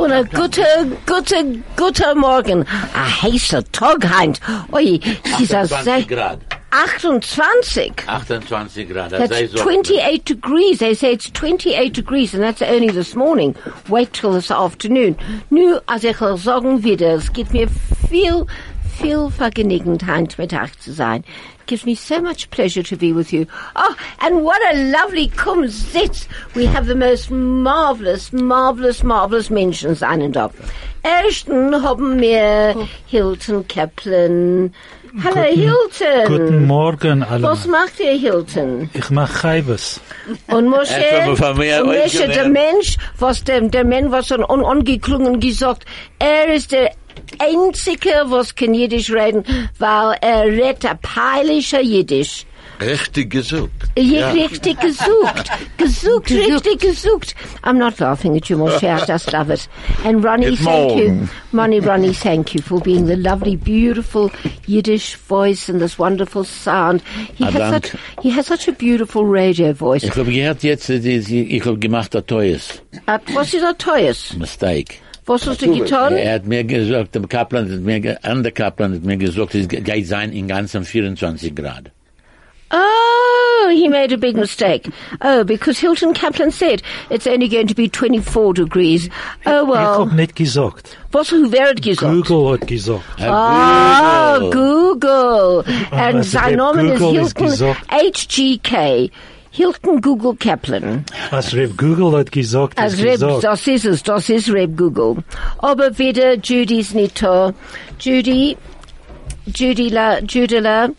Und ein guter, guter, guter Morgen. Ein heißer Tag heint. Ui, dieser 28 Grad. 28. 28 Grad. That's so- 28 degrees. They say it's 28 degrees, and that's only this morning. Wait till this afternoon. Nu, als ich will sagen wieder, es gibt mir viel, viel vergnügend, heint Mittag zu sein. Gives me so much pleasure to be with you. Oh, and what a lovely Kumzits. We have the most marvelous, marvelous, marvelous mentions einen Tag. Ersten haben wir Hilton Kaplan. Hallo Hilton. Guten Morgen, alle. Was macht ihr, Hilton? Ich mach Chaibes. Und Moshe, Etwa von mir und Moshe, der. Mensch, was dem, der Mensch, was schon un, ungeklungen gesagt, er ist der Einzige, was kann Jiddisch reden, weil er redet ein peilischer Jiddisch. Richtig gesucht. Ja. Richtig gesucht. Gesucht, richtig gesucht. I'm not laughing at you, Moshe, I just love it. And Ronnie, Good thank you. morning. Ronnie, Ronnie, thank you for being the lovely, beautiful Yiddish voice and this wonderful sound. He Ah, has such, he has such a beautiful radio voice. Ich habe gehört jetzt, äh, die- ich habe gemacht ein teures Uh, was ist das teuers? Mistake. Was hast du getan? Er hat mir gesagt, der Kaplan hat mir, ge- an der Kaplan hat mir gesagt, es geht sein in ganzen 24 Grad. Oh, he made a big mistake. Oh, because Hilton Kaplan said it's only going to be 24 degrees. Oh, Ich well. hab nicht gesagt. Was hu wäret gesagt? Google hat gesagt. Ah, Google. And was sein Name is ist Hilton. HGK. Hilton Google Kaplan. Was Rev Google hat gesagt, As ist Reb, gesagt. das ist es, das ist Reb Google. Aber wieder Judy's nicht da. Judy, Judila, Judila,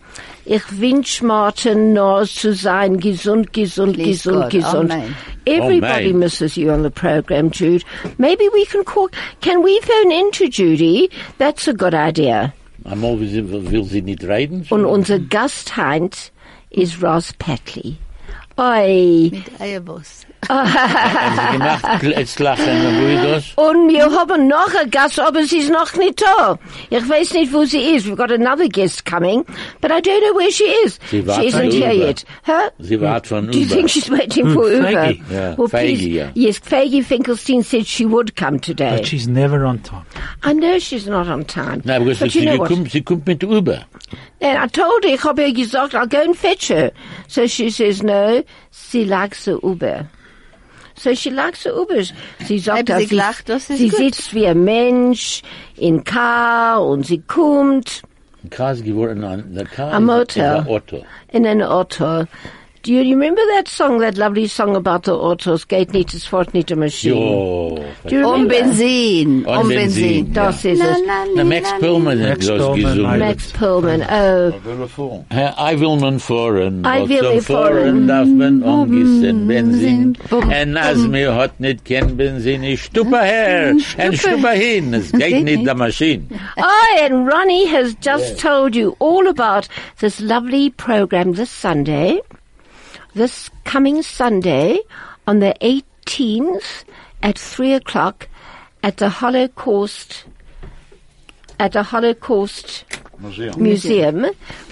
ich wünsch Martin nur zu sein, gesund, gesund, Please gesund, God. gesund. Amen. Everybody Amen. misses you on the program, Jude. Maybe we can call, can we phone into Judy? That's a good idea. Einmal will sie, will sie nicht reden? Und unser Gast heint ist Ross Petley. Oi. Mit Eierbus. Haben sie gemacht, jetzt lachen, wo ist das? Und wir haben noch einen Gast, aber sie ist noch nicht da. Ich weiß nicht, wo sie ist. We've got another guest coming, but I don't know where she is. Sie she isn't here Uber. yet. Huh? Sie wart von Do you think she's waiting for Hmm, Uber? Feige. Yeah, well, Feige, please, yeah. Yes, Feige Finkelstein said she would come today. But she's never on time. I know she's not on time. Nein, aber but sie, you know what? kommt, sie kommt mit Uber. And I told her, ich habe ihr gesagt, I'll go and fetch her. So she says, no, sie likes the Uber. So she likes the Uber. Sie sagt, dass sie gelacht, das ist sie gut. sitzt wie ein Mensch in Car und sie kommt Ein Car ist geworden, ein, der Car Am Auto. ein in an Auto. Do you remember that song, that lovely song about the autos? Geht nicht, es fährt nicht die Maschine. Jo. Do you Um remember? Benzin. Um Um Benzin. Benzin. Das ist es. Der Max Perlman hat Max das gesungen. Max Perlman. Oh, I will nun fahren. I was will zum nicht fahren. Fahren darf man umgießen Benzin. En als mir hat nicht kein Benzin, ich stuppe her, en stuppe hin. Es geht nicht der Maschine. Oh, and Ronnie has just told you all about this lovely program this Sunday, this coming Sunday on the 18th at 3 o'clock at the Holocaust, at the Holocaust Museum. Museum,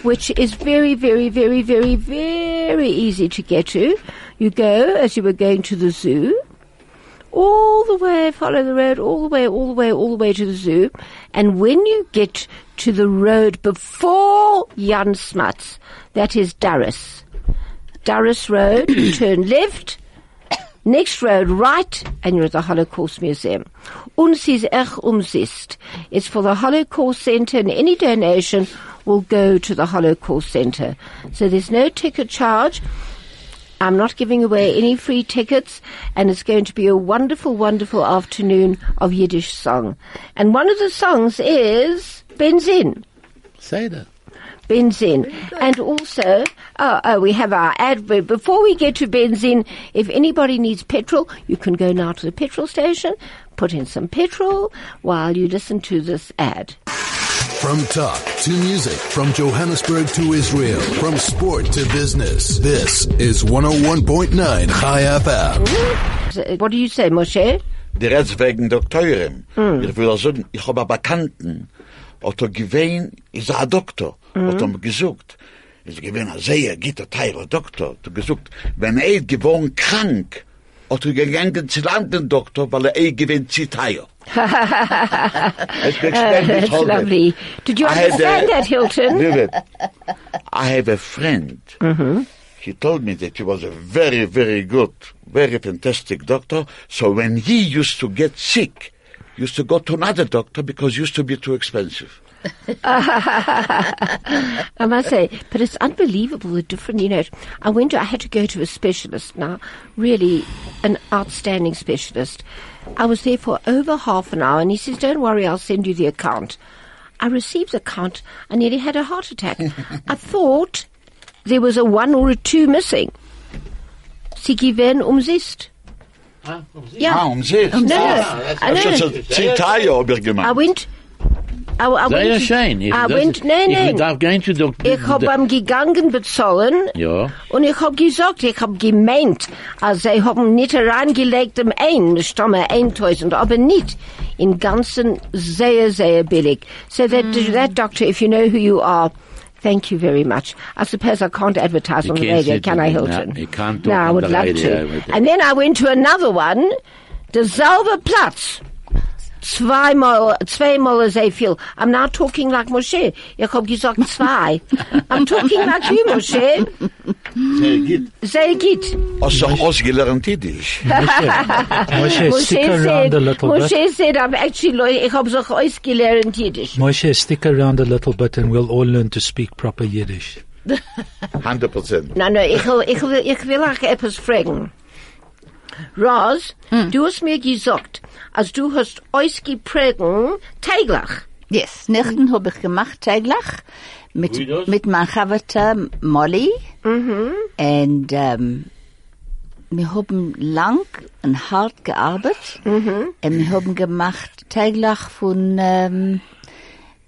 which is very, very, very, very, very easy to get to. You go as you were going to the zoo, all the way, follow the road, all the way, all the way, all the way to the zoo. And when you get to the road before Jan Smuts, that is Durris, Durris Road, turn left, Next road right, and you're at the Holocaust Museum. Uns is ech umsist. It's for the Holocaust Center, and any donation will go to the Holocaust Center. So there's no ticket charge. I'm not giving away any free tickets, and it's going to be a wonderful, wonderful afternoon of Yiddish song. And one of the songs is Benzin. Say that. Benzin. And also, oh, oh, we have our ad. But before we get to Benzin, if anybody needs petrol, you can go now to the petrol station, put in some petrol while you listen to this ad. From talk to music, from Johannesburg to Israel, from sport to business. This is 101.9 Chai FM. What do you say, Moshe? Der Rest wegen Doktoren. Ich will sagen, ich habe einen Bekannten, hat er gewähnt, ist er ein Doktor, hat er mir gesucht. Ein sehr Doktor. Hat gesucht, wenn er geworden krank, hat er gegangen zu landen Doktor, weil er eh gewähnt zu teuer. Let me explain this That's lovely. Did you I understand uh, that, Hilton? Vivid. I have a friend. Mm-hmm. He told me that he was a very, very good, very fantastic doctor. So when he used to get sick, used to go to another doctor because used to be too expensive. I must say, but it's unbelievable the different, you know, I went to, I had to go to a specialist now, really an outstanding specialist. I was there for over half an hour and he says, don't worry, I'll send you the account. I received the account, I nearly had a heart attack. I thought there was a one or a two missing. Sie gewähren umsist. Ja. Ah, um. No, no, that's- I Das know. ist schon zehn Tage, hab ich I went, I, I Sehr went, schön. Ich, ah, I das went, ist- nein, Ich nein. darf gehen zu Doktor. Ich hab am gegangen bezahlen Ja. und ich hab gesagt, ich hab gemeint, also ich hab nicht reingelegt im ein, Stamme 1000, aber nicht in ganzen sehr, sehr billig. So that, mm. that doctor, if you know who you are, thank you very much. I suppose I can't advertise You on the can't radio, can I, Hilton? no, you can't No, talk I on would the love radio to. with it. And then I went to another one, the derselbe Platz. Zweimal, zweimal sehr viel. I'm now talking like Moshe. Ich hab gesagt zwei. I'm talking like you, Moshe. Sehr gut. Sehr gut. Hast du ausgelernt Jiddisch? Moshe, Moshe stick around said, a little bit. Moshe said, I'm actually, ich hab sich ausgelernt Jiddisch. Moshe, stick around a little bit and we'll all learn to speak proper Yiddish. 100 Prozent. Nein, nein, ich will, ich will, ich will auch etwas fragen. Ros, du hast mir gesagt, als du hast ausgeprägen, täglich. Yes, Nächten hab ich gemacht täglich mit mit meiner Chavata Molly. Und ähm, wir haben lang und hart gearbeitet. Und wir haben gemacht täglich von ähm,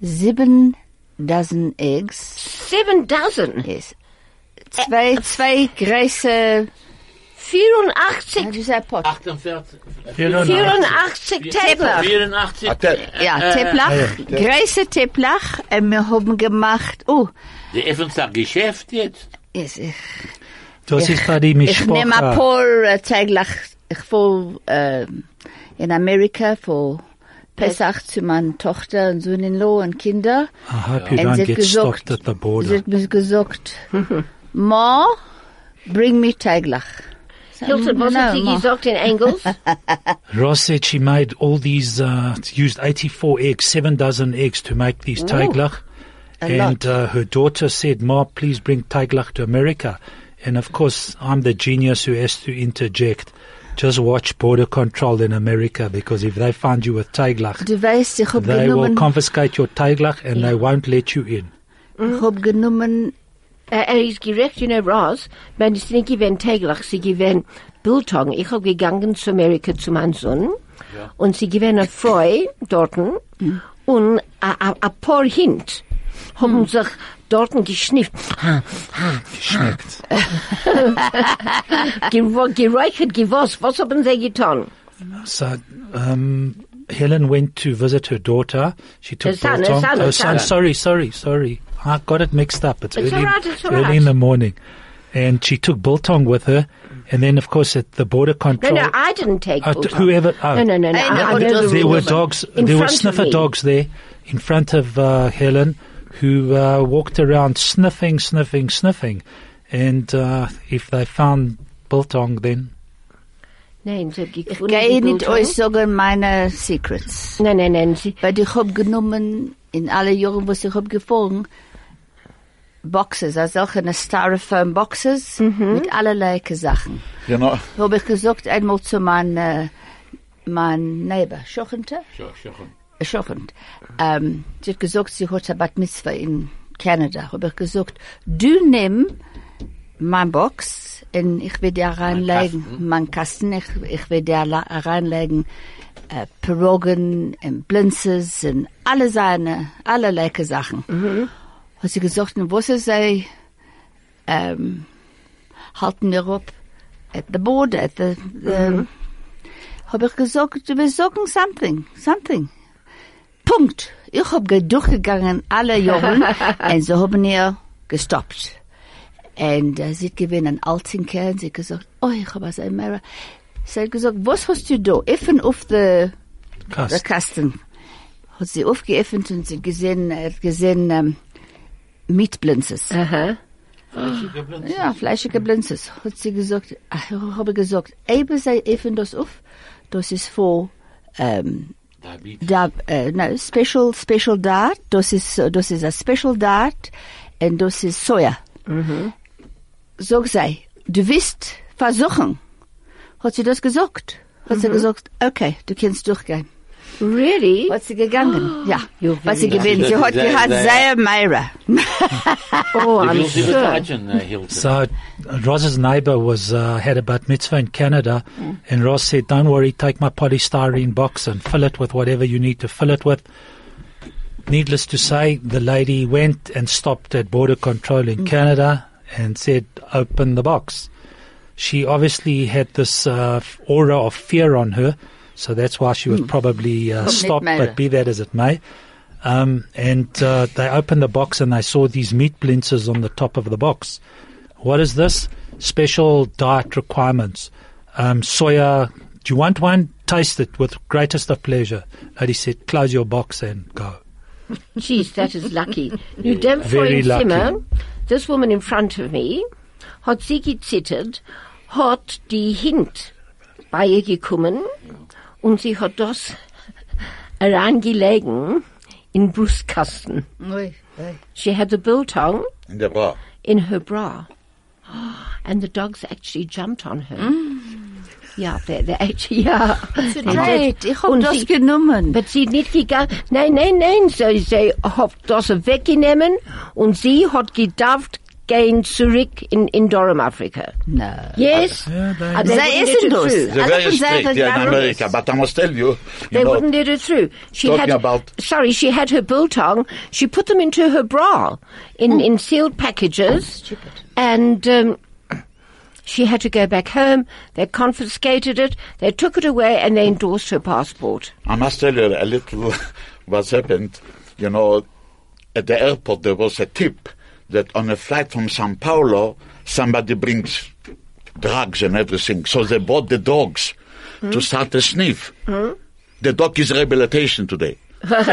sieben Dozen Eggs. Seven dozen. Yes. Zwei, zwei große, 84, wie sagt Pot? 48. 84 taiglach. 84. Hat er- Ja, Äh, Teplach, große Teplach. Und wir haben gemacht, oh, Die öffentliche Geschäft jetzt. yes, ich, Das ist für die Ich nehme ein Mishpacha. paar äh, taiglach, ich fuhr äh, in Amerika für Pesach zu meiner Tochter und Sohn-in-law und Kinder. I hope you Und don't sie hat get gesagt, stopped at the sie border. hat mir gesagt, Ma, bring me taiglach. Hilton, was hat sie Ma. gesagt in Engels? Ross said she made all these, uh, used 84 eggs, seven dozen eggs to make these taiglach. And uh, her daughter said, Ma, please bring taiglach to America. And of course, I'm the genius who has to interject. Just watch border control in America because if they find you with taiglach, Du weißt, ich hab they will confiscate your taiglach and they won't let you in. ich Äh, er ist gerecht, you know, Ross, wenn es nicht gewinnt täglich, sie gewinnt Biltong. Ich hab gegangen zu Amerika zu meinem Sohn und sie gewinnt eine Frau dorten und a paar Hint haben sich dorten geschnifft, Geschmeckt. geräuchert, gewusst. Was haben sie getan? So, um, Helen went to visit her daughter. She took Her son, her biltong. son, oh, her son. son. Sorry, sorry, sorry. I got it mixed up. It's, It's early, all right, it's all early right. in the morning. And she took biltong with her. And then, of course, at the border No, control. no, no, I didn't take uh, Biltong. whoever. Oh, No, no, no, no. I I, know, I but know the There were dogs. In there were sniffer dogs there in front of uh, Helen, who uh, walked around sniffing, sniffing, sniffing. And uh, if they found biltong, then Nein, sie hat ich gefunden, gehe nicht euch sagen meine Secrets. Nein, nein, nein. Sie, Weil ich hab genommen, in alle Jahren, was ich hab gefangen, Boxes, also solche Styrofoam Boxes mit allerlei Sachen. Genau. Habe ich gesagt einmal zu meinem äh, mein Neighbor, Schochente, äh, Schochent. Ähm, sie hat gesagt, sie hat ein Bat Mitzvah in Kanada. Habe ich gesagt, du nimm mein Box und ich will dir reinlegen, mein Kasten, ich, ich will dir la- reinlegen äh, Pirogen und Blinzes und alle seine, allerlei Sachen. Hat sie gesagt, was ist sie, ähm, halten wir ab at the border, at the, the hab ich gesagt, willst sagen something, something. Punkt. Ich hab ge- durchgegangen alle Jahre und sie haben ihr gestoppt. Und äh, sie hat gewinnt ein Altinker und sie hat gesagt, oh, ich hab also ein Mara. Sie hat gesagt, was hast du da? Even auf der Kasten. Hat sie aufgeöffnet und sie gesehen, hat gesehen, ähm, Mietblinzes. Uh-huh. Ja, fleischige Blinzes. Hat sie gesagt, ich habe gesagt, eben sei öffnen das auf. Das ist für, ähm, da, äh, no, special, special diet. Das ist, das ist a special diet. Und das ist Soja. Sag sei, du wirst versuchen. Hat sie das gesagt? Hat sie gesagt, okay, du kannst durchgehen. Really? Hat sie gegangen, ja. You're Was sie very gewinnt. Sie hat Sehr- gehabt, sehr- sehr Oh, I'm sure. verteidigen, Hilde. So Ross's neighbor was uh, had a bat mitzvah in Canada, and Ross said, "Don't worry, take my polystyrene box and fill it with whatever you need to fill it with." Needless to say, the lady went and stopped at border control in Canada and said, "Open the box." She obviously had this uh, aura of fear on her, so that's why she was probably uh, Kom stopped. But be that as it may, um, and uh, they opened the box and they saw these meat blintzes on the top of the box. What is this? Special diet requirements. Um, soya. Do you want one? Taste it with greatest of pleasure. Lady said, close your box and go. Geez, that is lucky. Nu, dem Very Freund lucky. Zimmer, this woman in front of me, hat sie gezittert, hat die Hint bei ihr gekommen und sie hat das reingelegen in Brustkasten. Ui, ui. She had the biltong In der Bra. in her bra. And the dogs actually jumped on her. Yeah, they, they actually, yeah. They did. Great, ich hab Und das sie- genommen. Aber sie nicht gegangen. Nein, nein, nein. Sie, sie hat das weggenommen und sie hat gedacht, gehen zurück in, in Durham, Afrika. No. Yes. Yeah, they- And Sie wouldn't let essen her through. They're very strict yeah, in America, but I must tell you, you they know, wouldn't let her through. She Talking had, about- sorry, she had her biltong. She put them into her bra in, in sealed packages. And, um, she had to go back home. They confiscated it. They took it away and they endorsed her passport. I must tell you a little what's happened. You know, at the airport there was a tip that on a flight from Sao Paulo, somebody brings drugs and everything. So they brought the dogs to start a sniff. The dog is rehabilitation today. Das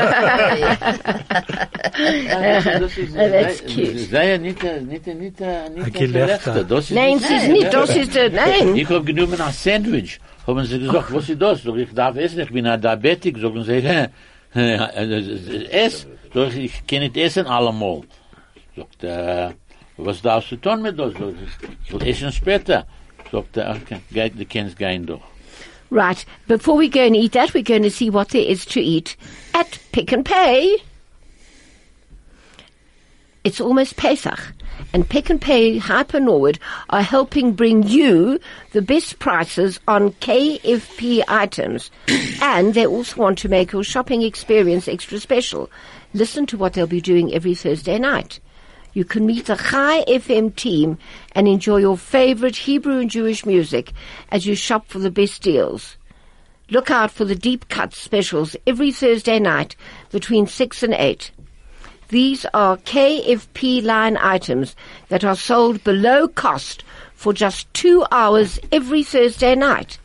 ist, that's äh, cute. Sei ja nicht, äh, nicht, nicht, äh, nicht, Ein Gelächter. Gelächter. Das ist Nein, nicht sie ist sein, nicht. Das ist nein. Ich hab genommen ein Sandwich. Haben sie gesagt, was ist das? Sag ich, darf essen, ich bin ein Diabetik. Sagen sie, hä, hä, ess. Sag ich, ich kann nicht essen allemal. Sagt er, was darfst du tun mit das? Später. Sagt er, okay, geht, du kannst gehen. Right. Before we go and eat that, we're going to see what there is to eat at Pick n Pay. It's almost Pesach, and Pick n Pay Hyper Norwood are helping bring you the best prices on KFP items, and they also want to make your shopping experience extra special. Listen to what they'll be doing every Thursday night. You can meet the Chai FM team and enjoy your favorite Hebrew and Jewish music as you shop for the best deals. Look out for the deep cut specials every Thursday night between 6 and 8. These are KFP line items that are sold below cost for just two hours every Thursday night.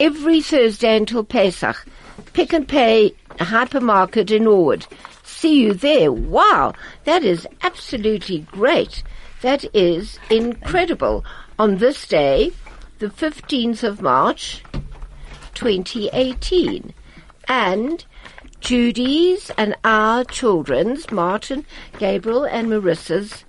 Every Thursday until Pesach. Pick n Pay Hypermarket in Norwood. See you there. Wow, that is absolutely great. That is incredible. On this day, the 15th of March, 2018. And Judy's and our children's, Martin, Gabriel, and Marissa's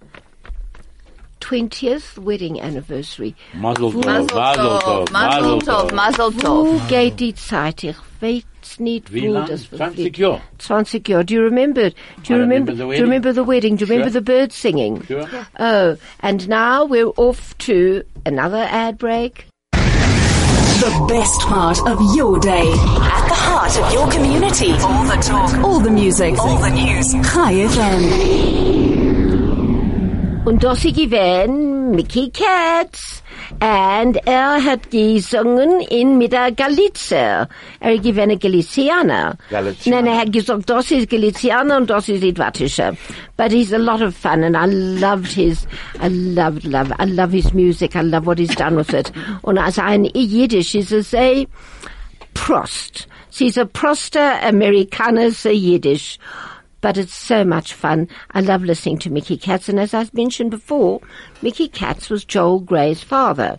20th wedding anniversary. Mazel tov, Mazel mazel tov, tov, Mazel tov, Mazel Wo tov. geht die Zeit? Ich weiß nicht, Wie wo lang? das 20. Jahre. 20 Jahre. Do you remember? Do you remember? remember the do you wedding. remember the wedding? Do you remember the birds singing? Sure. Oh, and now we're off to another ad break. The best part of your day. At the heart of your community. All the talk. All the music. All the news. Chai FM. Sie gewesen Mickey Katz. And er hat gesungen in mit der Galizer. Er gewesen ein Galicianer. Galicianer. Nein, er hat gesagt, das ist Galicianer und das ist Idwatischer. But he's a lot of fun and I loved his, I loved, love, I love his music. I love what he's done with it. Und als ein Jiddisch ist es a Prost. She's a Proster Americaner Yiddish. But it's so much fun. I love listening to Mickey Katz. And as I've mentioned before, Mickey Katz was Joel Grey's father.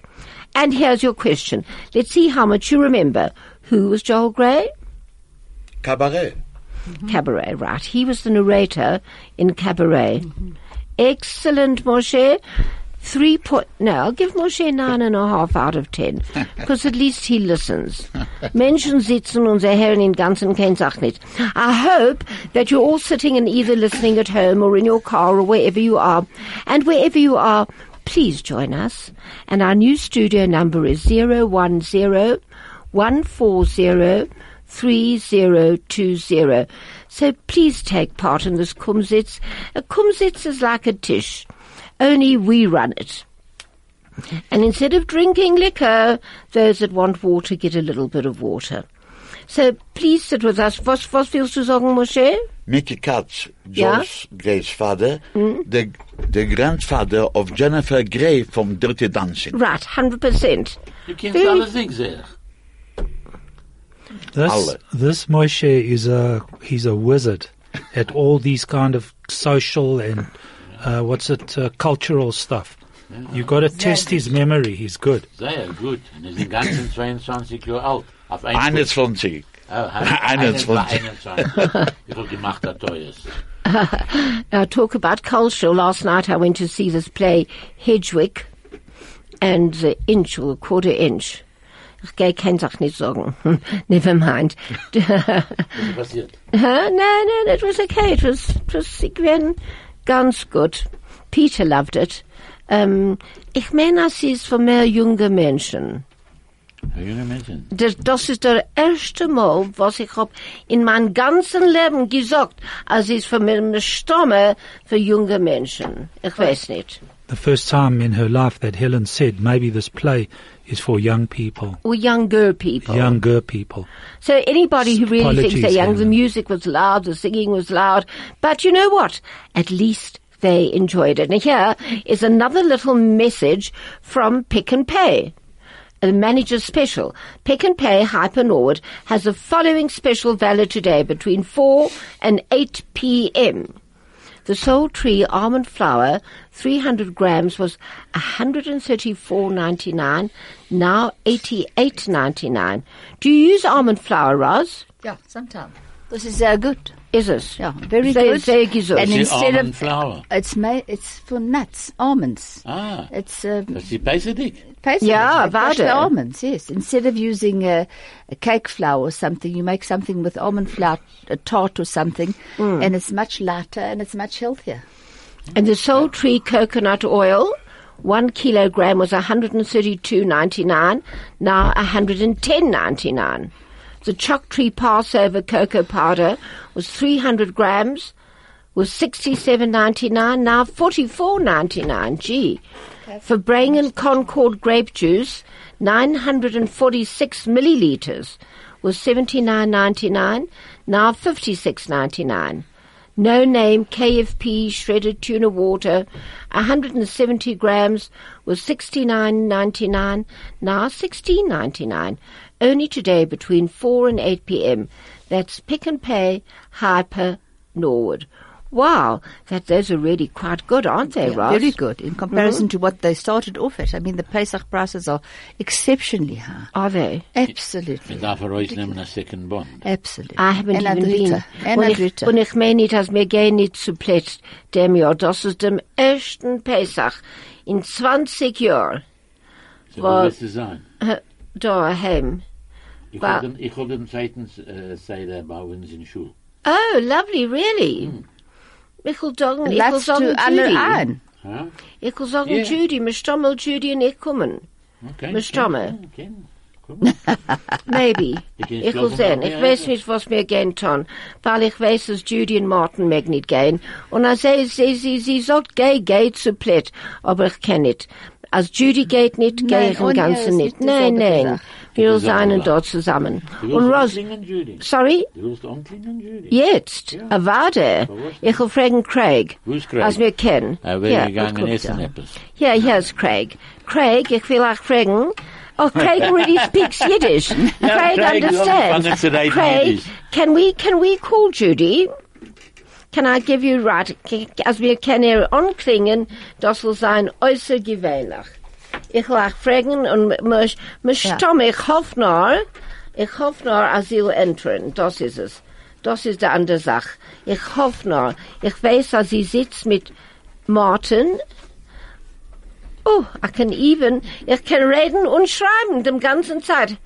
And here's your question. Let's see how much you remember. Who was Joel Grey? Cabaret. Mm-hmm. Cabaret, right. He was the narrator in Cabaret. Mm-hmm. Excellent, Moshe. Three point, no, I'll give Moshe nine and a half out of ten. Because at least he listens. Menschen sitzen und sie hören den ganzen kein Sach nicht. I hope that you're all sitting and either listening at home or in your car or wherever you are. And wherever you are, please join us. And our new studio number is 010 140 3020. So please take part in this Kumzits. A Kumzits is like a tish, only we run it. And instead of drinking liquor, those that want water get a little bit of water. So please sit with us. Was, was willst du sagen, Moshe? Mickey Katz, George Gray's father, hmm? the, the grandfather of Jennifer Grey from Dirty Dancing. Right, 100%. You can Very- other things there. This Alle. this Moshe is a he's a wizard at all these kind of social and uh, what's it uh, cultural stuff. You've got to test his memory. He's good. Sehr gut. Und er ist den ganzen 22 Jahre alt. Auf ein 21. Oh, 21. 21. Ich hab gemacht, das teures. Now, talk about culture. Last night I went to see this play, Hedwig, and the inch or the quarter inch. Ich gehe kein Sach nicht sagen. Never mind. Was ist passiert? Huh? No, no, it was okay. It was, it was, ich bin ganz gut. Peter loved it. Um, ich meine, sie ist für mehr junge Menschen. Herr junge Menschen. Das, das ist der erste Mal, was ich hab in meinem ganzen Leben gesagt, als ist für meine Stimme für junge Menschen. Ich weiß nicht. The first time in her life that Helen said maybe this play is for young people, Or younger people. younger people. So anybody who really thinks they're young, the music was loud, the singing was loud, but you know what? At least they enjoyed it. And here is another little message from Pick n Pay. The manager's special. Pick n Pay Hyper Norwood has the following special valid today between 4 and 8 p.m. The Soul Tree almond flour, 300 grams, was 134.99, now 88.99. Do you use almond flour, Roz? Yeah, sometimes. This is sehr good. Is it? Yeah, very Sehr- good. sehr gesund. And Sie instead almond of flour. it's made, it's for nuts, almonds. Ah, It's um, das ist die Basic. Basically, Yeah, like almonds, yes. Instead of using a, a cake flour or something, you make something with almond flour, a tart or something, mm. and it's much lighter and it's much healthier. And the Soul Tree coconut oil, one kilogram was 132.99, now 110.99. The Choc Tree Passover cocoa powder was 300 grams, was 67.99, now 44.99. Gee. For Brangen Concord grape juice, 946 milliliters was 79.99, now 56.99. No name KFP shredded tuna water, 170 grams was 69.99, now 16.99. Only today between 4 and 8 p.m. That's Pick n Pay, Hyper, Norwood. Wow, that those are really quite good, aren't they, Yeah, Ross? very good in comparison to what they started off at. I mean, the Pesach prices are exceptionally high. Are they? Absolutely. Ich darf er euch nehmen a second bond. Absolutely. I haven't and even been. Adrita. And und, ich, Adrita. und ich meine nicht, dass wir gehen nicht zu Plätz dem Jahr. Das ist dem ersten Pesach in 20 Jahren. So, Wa- was ist sein? Äh, Daheim. Ich Wa- hab den, ich hab den zweiten äh, Seite bei uns in Schule. Oh, lovely, really? Ich will sagen, ich will Lass sagen du alle Judy. ein. Ja? Ich will sagen Ja. Judy, mir stammel Judy und ich kommen. Okay. Mit Stamme. Okay. Komm. Maybe. Ich kann Ich will schlafen, sehen. aber Ich ja, weiß ja. nicht, was mir gehen tun. Weil ich weiß, dass Judy und Martin mag nicht gehen. Und als sie, sie, sie, sie sagt, geh, geh zu Plätt. Aber ich kann nicht. Als Judy geht nicht, gehe ich im er Ganzen ist nicht. nicht Nein, nein. Wir Das seien dort zusammen. Und willst Ross, umklingen, Judy. sorry? Du willst umklingen, Judy. Jetzt? Ja. Warte. Ich will fragen Craig. Craig? Als wir kennen. Ja, gegangen gut, essen ja. hier ist Craig. Craig, ich will auch fragen, Oh, Craig really speaks Yiddish. Craig Craig understands. understands Craig, can we can we call Judy? Can I give you right? K- Als wir können anklingen, das soll sein äußer gewöhnlich. Ich lach fragen und mich, mich Ja. stumm, ich hoffe nur, ich hoffe nur, als sie entern. Das ist es. Das ist die andere Sache. Ich hoffe nur, ich weiß, dass sie sitzt mit Martin. Oh, I can even, ich kann reden und schreiben die ganze Zeit.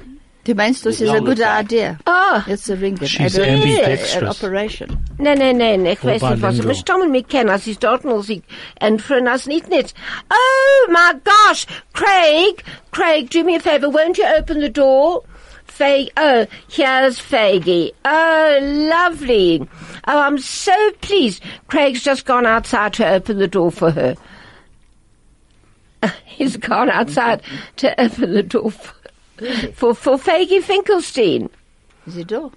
Du meinst, das Die ist eine lange gute Zeit. Idee. Ah, Jetzt zu ringen. She's Aber- ambidextrous. An Operation. nein, nein, nein, ich weiß nicht, was bilingual. ich stammeln mich kennen, als ich dort noch sie entführen, als nicht nicht. Oh my gosh, Craig, Craig, do me a favor, won't you open the door? Fag, oh, here's Faggy. Oh, lovely. Oh, I'm so pleased. Craig's just gone outside to open the door for her. He's gone outside to open the door for, for, for Faggy Finkelstein. Is it all?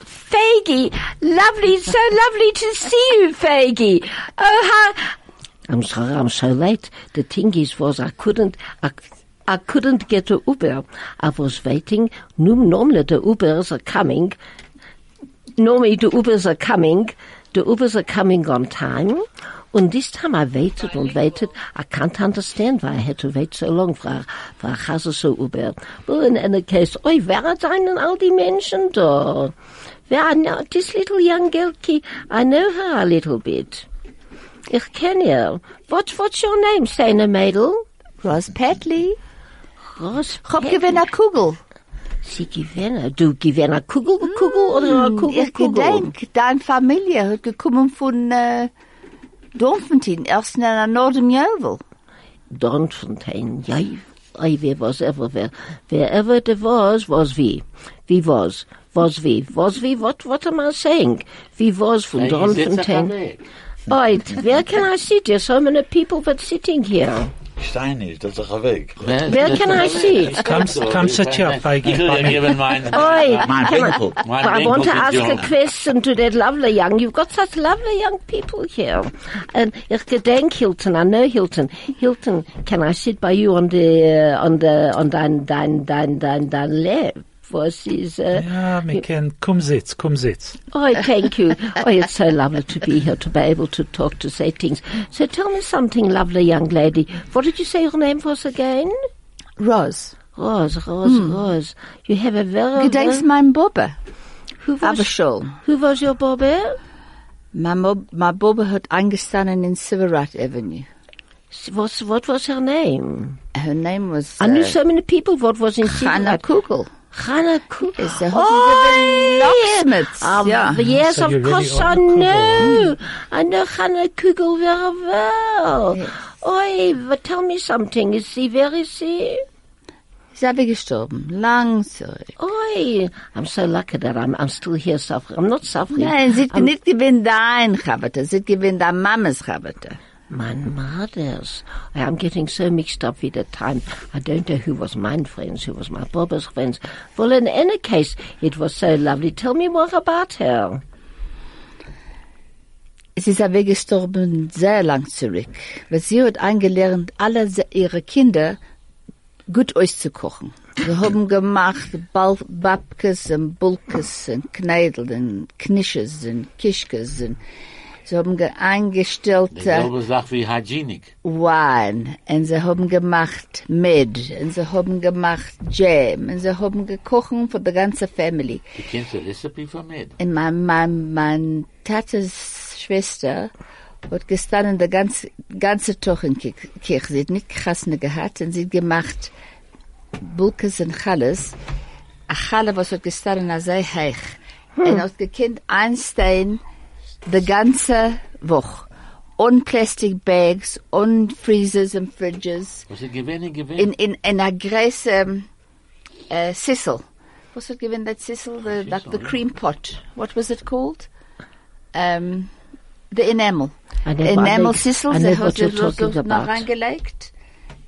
Faggy, lovely, so lovely to see you, Faggy. Oh, how... I'm sorry, I'm so late. The thing is, was I couldn't, I, I couldn't get a Uber. I was waiting. Normally the Ubers are coming. Normally the Ubers are coming. The Ubers are coming on time. And this time I waited and waited. I can't understand why I had to wait so long for, for a so Uber. Well, in any case, oi, wer seien denn all die Menschen da? Wer, know, this little young girl, I know her a little bit. Ich kenne ihr. What, what's your name, Seine Mädel? Ross Petley. Ros Ich hab gewinn a Kugel. Sie gewinnen. Du gewinn a Kugel, Kugel oder a Kugel, Ich Kugel? gedenk, deine Familie hat gekommen von äh, Doornfontein, erst in einer Nordemjövel. Doornfontein, ja, oi, wer was ever, wer, wherever there was, was wie. Wie was? Was wie? Was wie? What, what am I saying? Wie was von Doornfontein? Oi, where can I sit? There's so many people that sitting here. Stein ist, das ist doch Weg. Where can I sit? Come, come sit here, Feige. Ich will dir geben mein, Oi, I- Winkel. I want to ask a question to that lovely young. You've got such lovely young people here. And ich gedenk Hilton. I know Hilton. Hilton, can I sit by you on the uh, on the on dein dein dein dein dein lap? Was is? Uh, Ja, wir können, komm sitz, komm sitz. Oh, thank you. Oh, it's so lovely to be here, to be able to talk, to say things. So tell me something, lovely young lady. What did you say your name was again? Rose. Rose, Rose, Rose. You have a very... Gedenkst mein Bobbe. who Aber was, schon. who was your Bobby? My, Mob, mein Bobbe hat eingestanden in Silverat Avenue. What, what was her name? Her name was I knew uh, so many people. What was in Hannah Siegfried? Kugel. Hannah Kugel. Is the Hoffengewehr Locksmiths. Um, yeah. Yes, So of you really course I the Kugel. know. I know Hannah Kugel very well. Oi, but tell me something. Is she very sick? Sie habe gestorben. Lang zurück. Oi, I'm so lucky that I'm, I'm still here suffering. I'm not suffering. Nein, sie hat I'm, nicht gewinnt dein Chavate. Sie hat gewinnt dein Mamas Chavate. My mother's. I'm getting so mixed up with the time. I don't know who was my friends, who was my Bobber's friends. Well, in any case, it was so lovely. Tell me more about her. Sie ist aber gestorben sehr lang zurück. Weil sie hat eingelernt, alle ihre Kinder gut auszukochen. Sie haben gemacht Babkes und Bulkes und Kneidel und Knisches und Kischkes und sie haben ge- eingestellt äh, Dieselbe Sache wie Hygienik. Wein und sie haben gemacht Med und sie haben gemacht Jam und sie haben gekochen für die ganze Family. Du kennst die Recipe von mir. Und mein, mein, mein Tates Schwester hat gestanden der ganze, ganze Tag in Ki- Kirche. Sie hat nicht Krasne gehabt und sie hat gemacht Bulkes und Challes. A Challe, was hat gestanden a sehr hoch. Und hat gekannt einstehen die ganze Woche. On plastic bags, on freezers and fridges Was ich gewinne, gewinne. in in in a große uh, sissel. What's it given that sissel? The like the cream pot. What was it called? Um, the enamel. Enamel what- sissel. I know Sie what hat you're sie so- talking so noch reingelegt.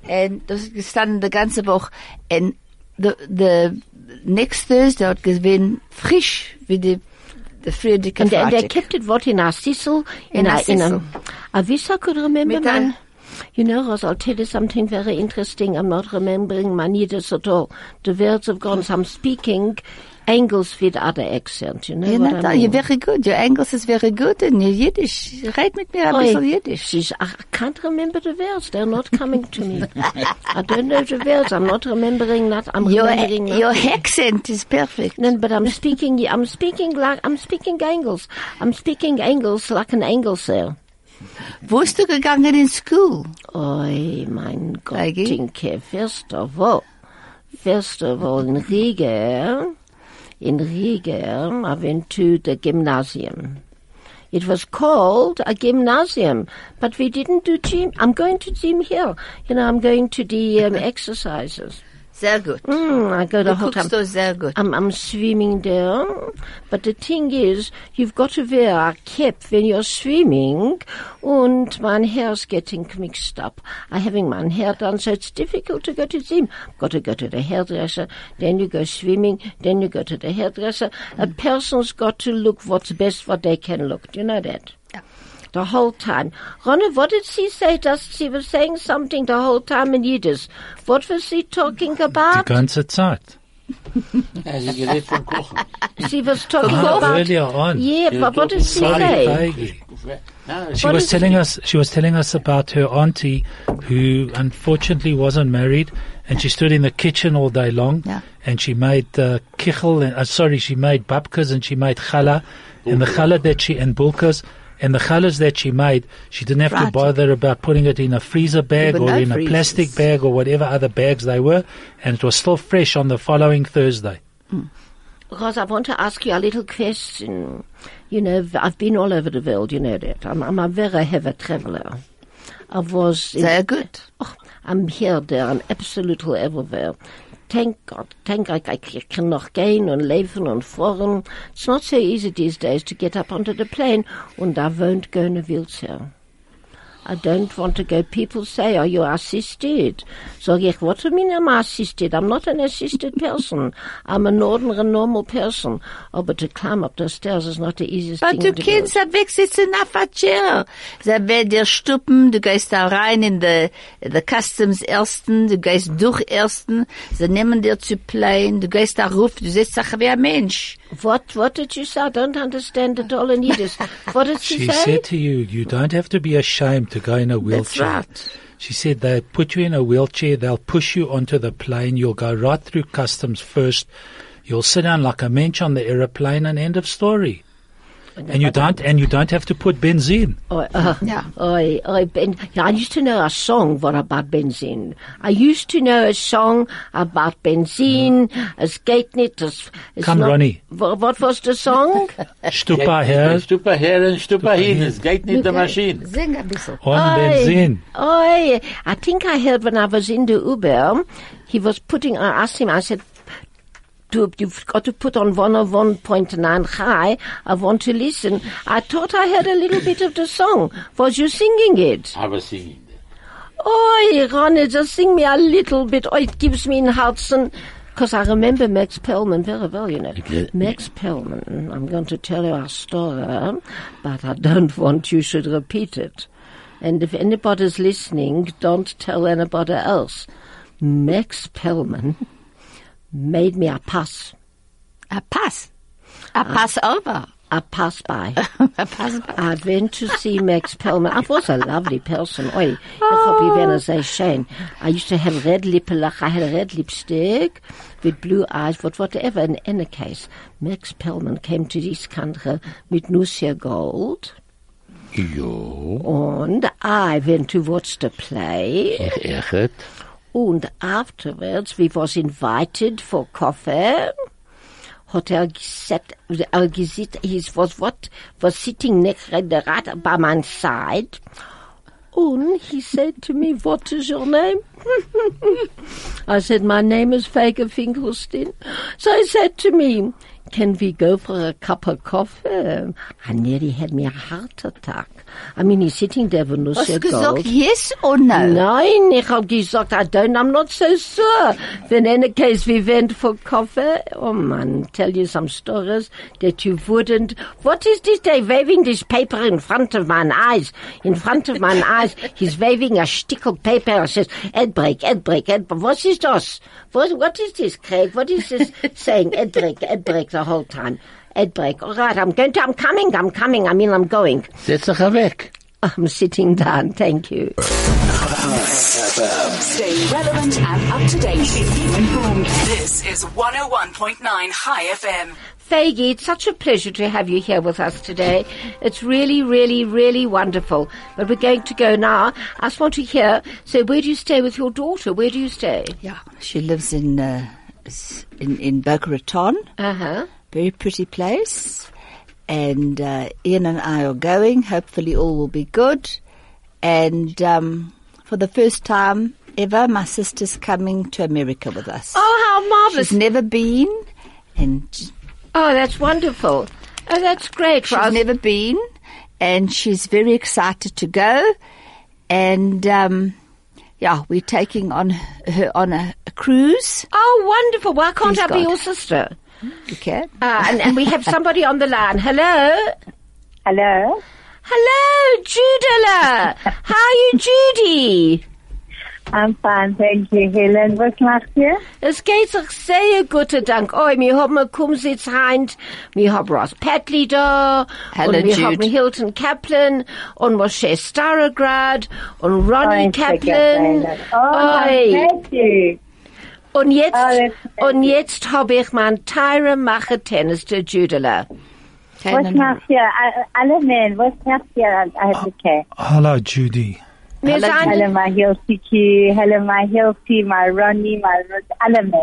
Und das ist gestanden die ganze Woche. Und the the next Thursday hat gewesen frisch wie die the Friedrich And they, they kept it what in our sissel? In a in sissel. a, I wish I could remember ein- You know, Ross, I'll tell you something very interesting. I'm not remembering my Yiddish at all. The words have gone, so I'm speaking English with other accent. You know You're, what not, I mean? you're very good. Your English is very good and your Yiddish. Red mit mir ein Oi, bisschen Yiddish. she's- I can't remember the words. They're not coming to me. I don't know the words. I'm not remembering that. I'm Your, remembering your nothing. accent is perfect. No, but I'm speaking. I'm speaking like I'm speaking English. I'm speaking English like an Englischer. Wo ist du gegangen in school? Oi, mein Gott? Tinke, first of all, first of all, in Riga, in Riga, I went to the gymnasium. It was called a gymnasium, but we didn't do gym. I'm going to gym here. You know, I'm going to the um, exercises. Sehr gut. Mm, I go the whole time. guckst doch sehr gut. I'm, I'm swimming there. But the thing is, you've got to wear a cap when you're swimming, and my hair's getting mixed up. I'm having my hair done, so it's difficult to go to the gym. Got to go to the hairdresser, then you go swimming, then you go to the hairdresser. A person's got to look what's best what they can look. Do you know that? Yeah. The whole time. Ronne, what did she say? Just, she was saying something the whole time in Yiddish. What was she talking Die about? ganze Zeit. Ja, sie gerät vom Kochen. She was talking Ah, about. earlier on. Yeah, but what did she Sorry, say? Feige. She What was is- telling us. She was telling us about her auntie, who unfortunately wasn't married, and she stood in the kitchen all day long, Yeah. and she made uh, kichel. And, uh, sorry, she made babkas and she made challah, and the challah that she and bulkas. And the challahs that she made, she didn't have to bother about putting it in a freezer bag or no in a plastic bag or whatever other bags they were, and it was still fresh on the following Thursday. Because I want to ask you a little question. You know, I've been all over the world, you know that. I'm, I'm a very heavy traveler. I was in, Sehr gut. Oh, I'm here, there, I'm absolutely everywhere. Thank God, thank God I, can noch gehen und leben und fahren. It's not so easy these days to get up onto the plane und I won't go in a wheelchair. I don't want to go. People say, are you assisted? Sag ich, what do you mean I'm assisted? I'm not an assisted person. I'm an ordinary, normal person. Oh, but to climb up the stairs is not the easiest Aber thing du in the world. kannst da wegsitzen auf a chair. Sie werden dir stuppen, du gehst da rein in the, the customs ersten, du gehst durch ersten, sie nehmen dir zu plain, du gehst da ruf, du sitzt da wie ein Mensch. What, what did you say? I don't understand at all in Yiddish. What did she, She say? said to you, you don't have to be ashamed to go in a wheelchair. That's right. She said they put you in a wheelchair, they'll push you onto the plane, you'll go right through customs first, you'll sit down like a mensch on the aeroplane and end of story. And you don't, and you don't have to put benzene. Oi, uh, Yeah. oi, oi, ben, yeah, I used to know a song what about benzene. I used to know a song about benzene. Es geht nicht. Es, es Come, not- Ronnie. Wha- What was the song? Stupa her Stupa her und Stupa hin. Es geht nicht der Maschine. Sing ein bisschen. on Oi, benzene. oi, I think I heard when I was in the Uber, he was putting, I asked him, I said, "Du- you've got to put on 101.9 Chai. I want to listen. I thought I heard a little bit of the song. Was you singing it? Aber singen. Oh, Ronnie, just sing me a little bit. Oh, it gives me in Hudson. Because I remember Max Perlman very well, you know. Okay. Max Perlman, I'm going to tell you a story, but I don't want you should repeat it. And if anybody's listening, don't tell anybody else. Max Perlman made me a pass, A pass. A pass over. a pass by. A pass by. I went to see Max Perlman. I was a lovely person. Oi, ich hab gewesen sehr schön. I used to have red lippenlach. I had a red lipstick with blue eyes, but whatever. In any case, Max Perlman came to this country with Nusia Gold. Jo. And I went to watch the play. Ich echt. And afterwards, we was invited for coffee. Hat er gesagt, er gesagt, he was what, was sitting next to the rat by my side. And he said to me, what is your name? I said, my name is Fager Finkelstein. So he said to me, can we go for a cup of coffee? I nearly had me a heart attack. I mean, he's sitting there with Hast du Nussia gesagt yes or no? Nein, ich hab gesagt, I don't, I'm not so sure. In any case we went for coffee, oh man, tell you some stories that you wouldn't. What is this? They waving this paper in front of my eyes. In front of my eyes, he's waving a stick of paper. Says, Edbreak, Edbreak, Edbreak. What is this? What, what is this, Craig? What is this saying? Edbreak, Edbreak the whole time. Edbreak. All right, I'm going to, I'm coming, I'm coming. I mean, I'm going. Setz dich weg. I'm sitting down. Thank you. Stay relevant and up to date. Keep you informed. This is 101.9 Chai FM. Faggy, it's such a pleasure to have you here with us today. It's really, really, really wonderful. But we're going to go now. I just want to hear, so where do you stay with your daughter? Where do you stay? Yeah, she lives in uh, s- in in Boca Raton. Uh-huh. Very pretty place. And uh, Ian and I are going. Hopefully, all will be good. And um, for the first time ever, my sister's coming to America with us. Oh, how marvelous. She's never been, and Oh, that's wonderful. Oh, that's great, she's Ros. never been, and she's very excited to go. And um, yeah, we're taking on her on a, a cruise. Oh, wonderful. Why can't Please, I be your sister? Okay. Uh, and, and we have somebody on the line. Hello? Hello. Hello, Judela. How are you, Judy? I'm fine, thank you, Helen. Was macht ihr? Es geht sich sehr gut, Dank. Oh, wir haben einen Kumzits heint, wir haben Ross Petley da, Hello, und wir Jude. haben Hilton Kaplan, und Moshe Starograd, und Ronnie Oh, Kaplan. Oh, Oi. thank you. Und jetzt, Oh, that's- und jetzt habe ich mein teure Mache Tennis der Judela. Was macht ihr? A- Alle men, was macht ihr eigentlich? Hello, Judy. Wir Hello, my Hilti, hello, my Hilti, my Ronnie, my men.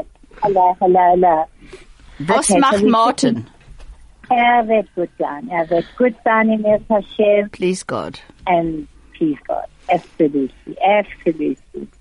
Hello, hello, hello. Was Okay, macht so Martin? Er wird gut sein. Er wird gut sein in Hashem Please God. and God. Absolutely, absolutely.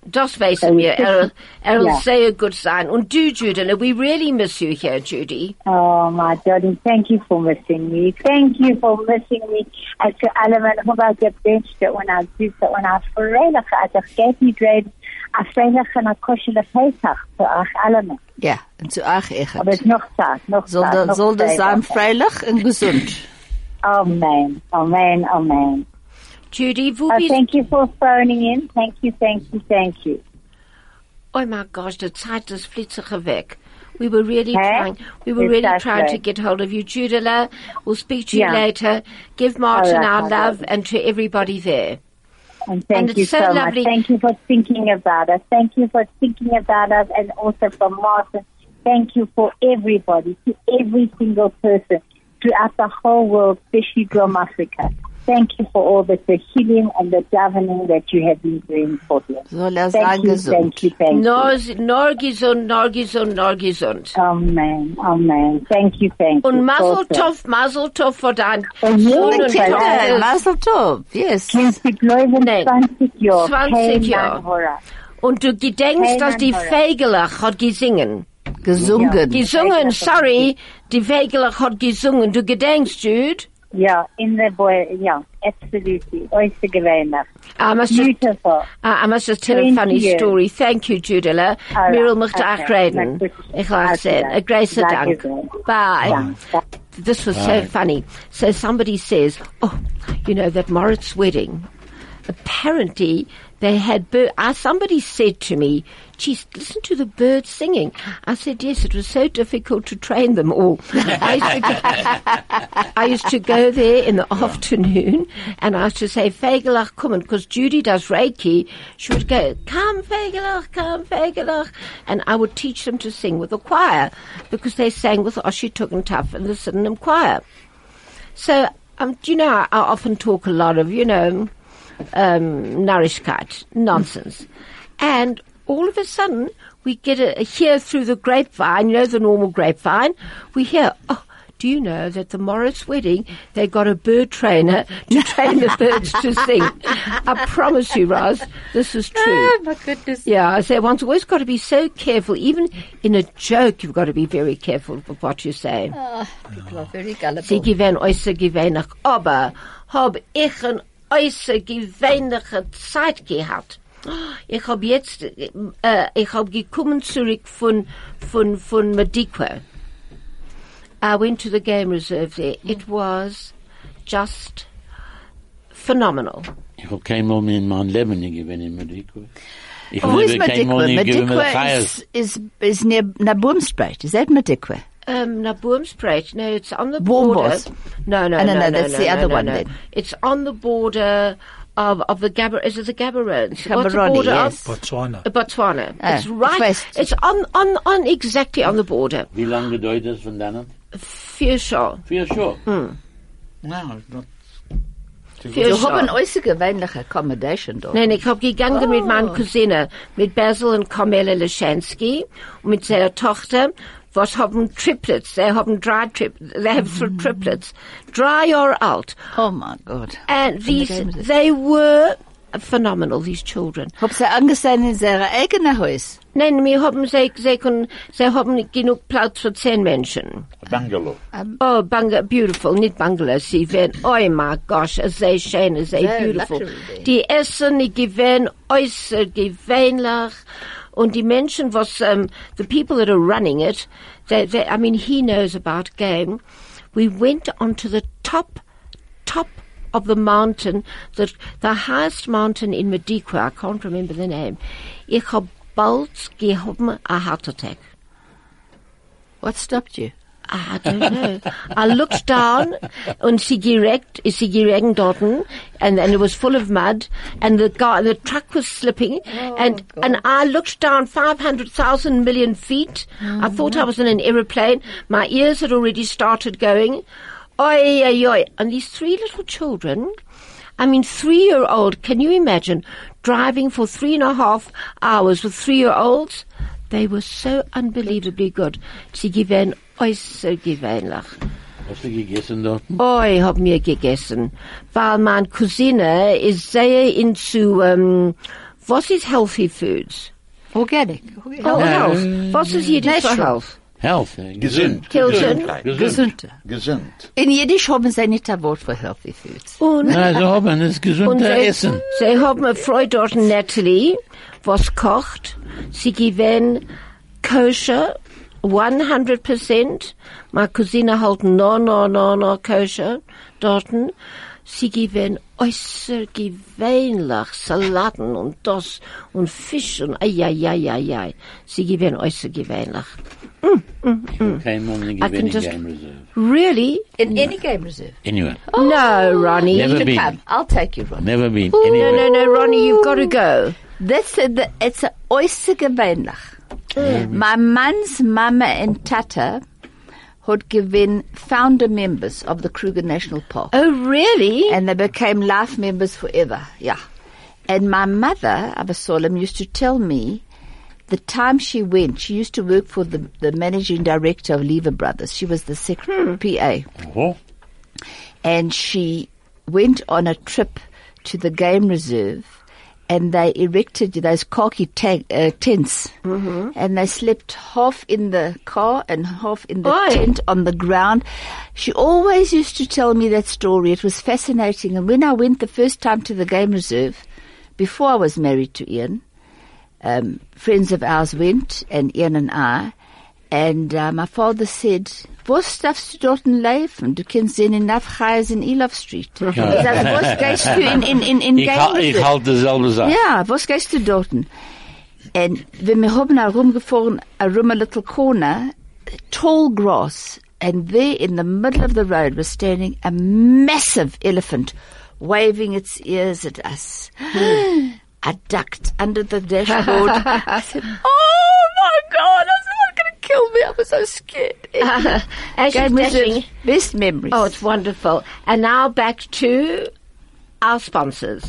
das wissen wir, er, er will Ja. sehr gut sein. Und du, Judela, we really miss you here, Judy. Oh, my darling, thank you for missing me. Thank you for missing me. En voor alle mensen hoe ik heb wenste en aan zoeken en aan verenigd. Als ik geld niet weet, aan verenigd en aan kostje Pesach. Voor euch allemaal. Ja, und zu euch echt. Aber es ist noch Zeit, noch Zeit. soll das sein freilich und gesund. Amen, amen, amen. Judy, wo Oh, uh, thank you for phoning in. Thank you, thank you, thank you. Oh my gosh, the Zeit ist flitziger weg. We were really Hey? trying, we were really trying to get hold of you. Judela, we'll speak to you Yeah. later. Give Martin right, our love and to everybody there. And thank it's you so so, much. Thank you for thinking about us. Thank you for thinking about us and also for Martin. Thank you for everybody, to every single person throughout the whole world, especially from Africa. Thank you for all the healing and the governing that you have been doing for him. Soll er Thank you, gesund. thank you, thank you. Nor, nor gesund, nor gesund, nor gesund. Amen, amen. Thank you, thank you. Und Mazel. Tov, Mazel Tov für dein Sohn und. Tochter. Mazel tov. Yes. Kennst du Gläubigen Nein. 20 Jahre? 20 Kein Jahre. Und du gedenkst, dass die. Fegelach hat gesungen. Gesungen. Gesungen, sorry, die Fegelach hat gesungen. Du gedenkst, Jude? Ja, in the boy, Yeah, absolutely. Oyster gewöhnlich. I must just Beautiful. Uh, I must just tell a funny you. story. Thank you, Judela. All Miriam right. möchte Okay. auch reden. Na gut. Ich like Okay. A grace Danke Dank. Bye. Danke. This was so funny. So somebody says, oh, you know, that Moritz wedding, apparently they had bird. Uh, somebody said to me, geez, listen to the birds singing. I said, yes, it was so difficult to train them all. I used to go, I used to go there in the afternoon and I used to say, Fegelach, come on, because Judy does Reiki. She would go, come Fegelach, come Fegelach. And I would teach them to sing with the choir because they sang with Oshi Tugendtaf and the Sydenham choir. So, um, do you know, I, I often talk a lot of, you know, um, Narishkeit, nonsense. And all of a sudden, we get a, a hear through the grapevine, you know, the normal grapevine, we hear, oh, do you know that the Morris wedding, they got a bird trainer to train the birds to sing? I promise you, Roz, this is true. Oh, my goodness. Yeah, I say one's always got to be so careful. Even in a joke, you've got to be very careful with what you say. People are very Sie gullible. gewähnen äußer gewähnig, aber hab ich ein außergewöhnliche Zeit gehabt. Ich hab jetzt, äh, ich hab gekommen zurück von, von, von Madikwe. I went to the game reserve there. Hmm. It was just phenomenal. Ich hab kein Mal in meinem Leben nicht gewonnen in Madikwe. Ich Wo oh, ist habe kein Mal Madikwe? nicht gewonnen mit Madikwe Chayas. is, is, is near Naboomspruit. Is that Madikwe? Um, na Boomspruit. No, it's on the border. Boss. No, no, no, no, no, no, that's no, the no, other no, one no. then. It's on the border of, of the Gabber, is it the Gaborone? What's the border yes. of? Botswana. Botswana. Ah, it's right. west. It's on, on, on exactly on the border. Wie lange gedauert das von dann? Vier Schau. Vier Schuhe. Hm. No, not. Vier You Schau. have an äußergewöhnliche accommodation dort. Nein, ich hab gegangen mit Oh. meiner Cousine, mit Basil und Carmela Leschensky und mit seiner Tochter, was haben Triplets, sie haben drei Triplets, they have three mm-hmm. triplets, dry or alt. Oh my God. And these, game reserve. they were phenomenal, these children. Hab sie angesehen in seiner eigenen Haus. Nein, wir haben, sie, sie, können, sie haben genug Platz für zehn Menschen. Bungalow. Oh, Bungalow, beautiful, nicht Bungalow, sie werden, oh my gosh, sehr schön, sehr Sehr beautiful. luxury there. Die Essen, die gewähren äußerst gewöhnlich. Und die Menschen, was, um, the people that are running it, they, they, I mean, he knows about game. We went onto the top, top of the mountain, the, the highest mountain in Madikwe, I can't remember the name. Ich hab bald gehoben a heart attack. What stopped you? Ah, I don't know. I looked down and sie direkt, is sie geregnet dort and, and it was full of mud and the guy, the truck was slipping oh, and, and I looked down 500,000 million feet. I oh, thought I was in an aeroplane. My ears had already started going. Oi, oi, oi. And these three little children, I mean, three-year-old, can you imagine driving for three and a half hours with three-year-olds? They were so unbelievably good. Gewähren äußerst gewöhnlich. Hast du gegessen dort? Oh, ich hab mir gegessen. Weil meine Cousine ist sehr into, um, was ist healthy foods? Organic. Oh, health. Was ist Jiddisch für Natural. health? Health. Gesund. Gesundheit. Gesund. Gesund. In Jiddisch haben sie nicht ein Wort für healthy foods. Und, Na, so haben und gesunde sie, Essen. sie haben eine Frau dort, Natalie, was kocht. Sie gewähren kosher, 100%. Meine Cousine halt no, no, no, no kosher dorten. Sie gewähren äußerst gewöhnlich Salaten und das und Fisch und ai, ai, ai, ai, ai. Sie gewähren äußerst gewöhnlich. Kein Mal nicht I can just- Game Reserve. Really? In any game reserve. Anyway, No, Ronnie. Never To been. come. I'll take you, Ron. never been. anywhere. No, no, no, Ronnie, you've got to go. That's a, the, it's a äußergewöhnlich. My man's mama and tata had given founder members of the Kruger National Park. Oh, really? and they became life members forever. Yeah. And my mother, Abasolam, used to tell me the time she went, she used to work for the, the managing director of Lever Brothers. She was the secretary hmm. PA. Oh, uh-huh. And she went on a trip to the game reserve and they erected those khaki ta- uh, tents and they slept half in the car and half in the Oi. tent on the ground. She always used to tell me that story. It was fascinating. And when I went the first time to the game reserve, before I was married to Ian, um, friends of ours went, and Ian and I, and uh, my father said, Was darfst du dort leben? Du kennst sehen enough guys in Eloff Street. Ich sag, was gehst du in, in, in, in ich, Game hal- ich Reserve? halte dieselbe Sache. Ja, was gehst du dort? Und wenn wir haben herumgefahren, around a little corner, tall grass, and there in the middle of the road was standing a massive elephant, waving its ears at us. I ducked under the dashboard. I said, "Oh my God!" I said, "It's going to kill me." I was so scared. As she's Game reserve, dashing. best memories. Oh, it's wonderful. And now back to our sponsors.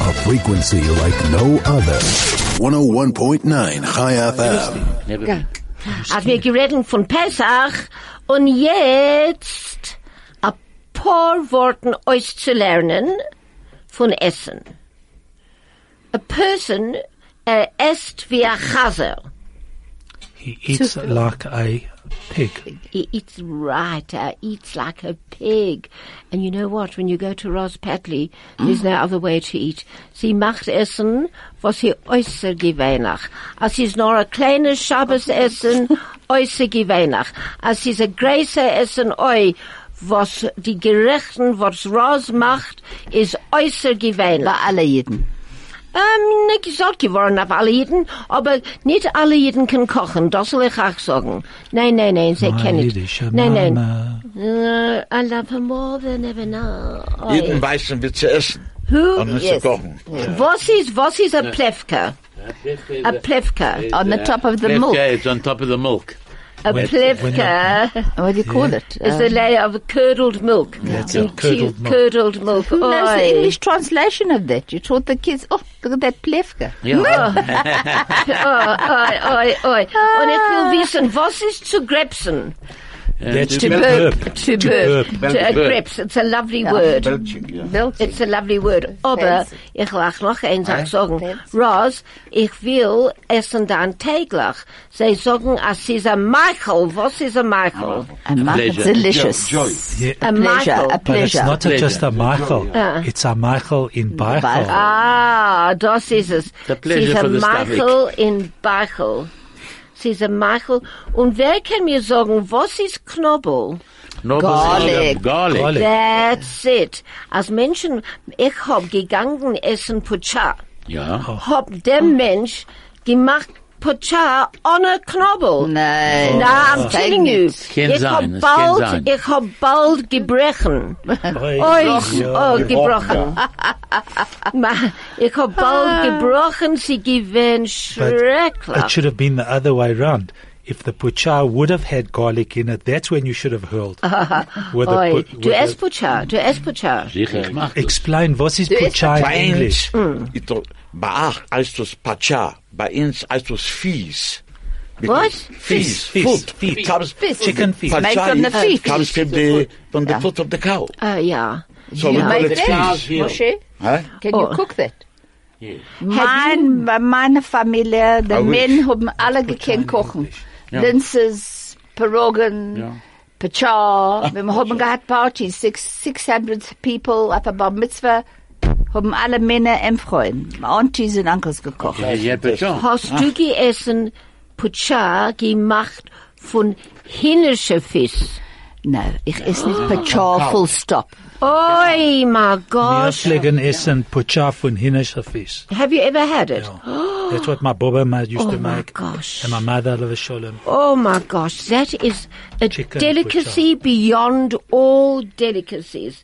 A frequency like no other. 101.9 Chai FM. Never been. Als wir geredet von Pesach und jetzt ein paar Worten euch zu lernen von Essen. A person äh, esst wie ein Chaser. He eats like a pig. He eats right, uh, eats like a pig. And you know what? When you go to Ros Patley, there's no other way to eat. Sie macht Essen, was sie äußer gewöhnlich. Als ist nur ein kleines Shabbos Essen, äußer gewöhnlich. Als ist ein größer Essen, oi, was die Gerechten, was Ros macht, ist äußer gewöhnlich. Bei alle Jeden. Ähm, nicht gesagt geworden auf alle Jeden, aber nicht alle Jeden können kochen, das soll ich auch sagen. Nein, nein, nein, sie kennen nicht. Nein, nein. Uh, I love her more than ever now. Jeden weißen wir zu essen. Who? Und nicht Yes. zu kochen. Was ist, was ist a plevka? A plevka. On the top of the milk. guy, It's on top of the milk. A When- plevka What do you call it? it? is Uh, a layer of curdled milk. That's In it, curdled cheese- milk. Curdled milk. who knows the English translation of that? You taught the kids, oh, look at that plevka. Ja. Oi, oi, oi. Und ich will wissen, was ist zu grepsen? That's to to burp. burp. To To burp. burp. To, uh, greps. It's a lovely word. Belching, ja. Belching. It's a lovely word. Aber ich will auch noch eins auch sagen. Fancy. Ross, ich will essen dann täglich. Sie sagen, es ist ein Michael. Was ist ein Michael? And my, it's pleasure. delicious. Joy. Yeah. A Pleasure, Michael. a But it's not a, just a Michael. Uh. It's a Michael in Beichel. Beichel. Ah, das ist es. a pleasure Sie ist for the Michael in Beichel. Sie ist ein Michael. Und wer kann mir sagen, was ist Knobbel? No, Garlic. Garlic. Garlic. That's it. Als Menschen, ich hab gegangen essen Pucha. Ja. Hab dem Mensch gemacht Pucha ohne Knobbel. Nein. Na, I'm telling you. Kann Ich hab bald, sein. ich hab bald gebrochen. Oi. Oi, oh, gebrochen. Ma, ich hab bald gebrochen, sie gewinnt schrecklich. it should have been the other way round. If the pucha would have had garlic in it, that's when you should have hurled. With the Oi, pu- du with esst Pucha, du esst Pucha. Sicher, ich mach das. Explain, what is Du isst pucha in English? uns, ito, bei ach, heißt das Pacha. Bei uns heißt das Fies. Was? Fies. Fies. Foot. Fies. Comes, Fish. Chicken feet. Made Pacha from the feet. comes from the, from the foot of the cow. Uh, ja. So You we call make it that, Fies. Moshe? Huh? Can Oh. you cook that? Yeah. Mein, bei meiner Familie, die I wish. Männer haben alle gekannt kochen. Linses, Pierogen, Ja. Pachar. Wir haben gehabt Partys, six, 600 people, auf der Bar Mitzvah, haben alle Männer empfreuen. Aunties und Uncles gekocht. Ja, ja, bitte. Hast du gegessen Pucha gemacht von hinnischer Fisch? No, ich esse nicht Pachar full stop. Oi, my gosh. pflegen essen pucha von hinnischer Fisch. Have you ever had it? That's what my baba ma used Oh to my make. gosh. And my mother, Lava Sholem. Oh my gosh, that is a Chicken delicacy beyond all delicacies.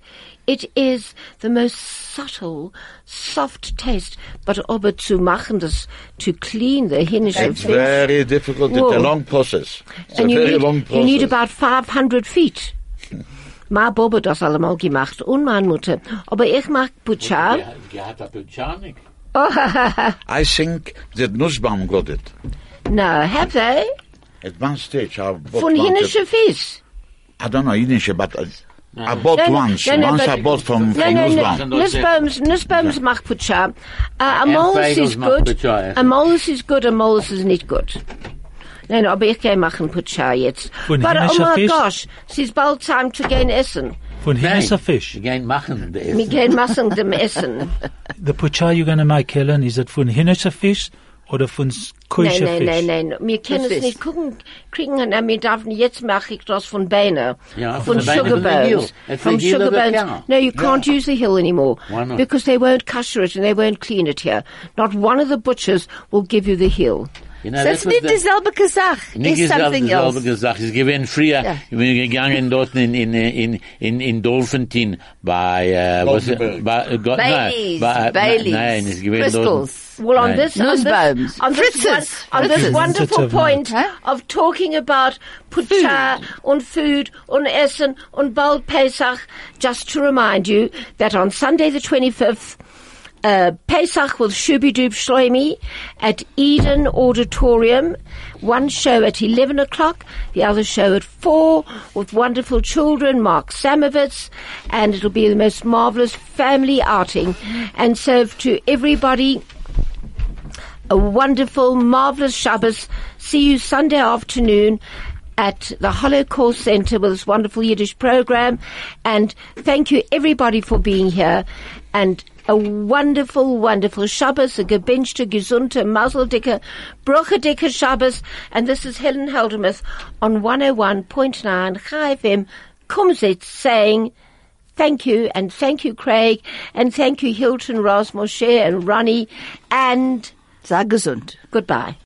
It is the most subtle, soft taste. But aber zu machen das, to clean the hinnische It's fish. very difficult. It's a long process. It's a and you very need, long you need about 500 feet. Ma Bobo das allemal gemacht und meine Mutter. Aber ich mag Pucha. Gehabt ein Puchanik. I think that Nussbaum got it. No, have they? At one stage, I bought Von hinnische Fisch. I don't know Yiddish, but uh, I, I bought No, no, once. no, no, once I bought from, No, from no, no. Nussbaum. Nussbaums, Nussbaums macht Pucha. Uh, a Moles is good. Pucha. A Moles is good, a Moles is nicht gut. Nein, aber ich gehe machen Pucha jetzt. Von But oh my gosh, es ist bald time to gehen essen. Von hinnischer Fisch. Wir gehen machen. das Wir gehen machen dem Essen. The pucha you're going to make, Helen, is it von hinnischer Fisch oder von Nein, koischer nein, Fisch? nein, nein. Wir können es Fisch. nicht gucken, kriegen, na, wir dürfen, jetzt mache ich das von Beine. Ja, von von sugar von der bones. From sugar bones. No, you can't use the hill anymore. Why not? Because they won't kosher it and they won't clean it here. Not one of the butchers will give you the hill. You know, That's was nicht the- dieselbe Gesagt. Nicht It's something dieselbe else. gesagt. Es gewesen früher, Ja. ich bin gegangen dort in, in, in, in, in Doornfontein bei, äh, was, Goldenberg. bei, äh, Gott, Baileys, nein, bei, äh, Baileys, nein, es gewesen dort. Bristol's. Well, on Nein. this, on this, Nussbaums. on this, one, on this wonderful point Huh? of talking about pucha on food on essen on bald Pesach, just to remind you that on Sunday the 25th, uh, Pesach with Shubidub Shloimi at Eden Auditorium. One show at 11 o'clock, the other show at 4 with wonderful children, Mark Samovitz, and it'll be the most marvelous family outing. And so to everybody a wonderful, marvelous Shabbos. See you Sunday afternoon at the Holocaust Center with this wonderful Yiddish program. And thank you everybody for being here. And a wonderful, wonderful Shabbos, a gebenchte, gesunte, mazeldicke, brochedicke Shabbos. And this is Helen Heldemuth on 101.9 Chai FM, Kumzits saying, Thank you, and thank you, Craig, and thank you, Hilton, Ross, Moshe, and Ronnie, and Sei gesund. goodbye.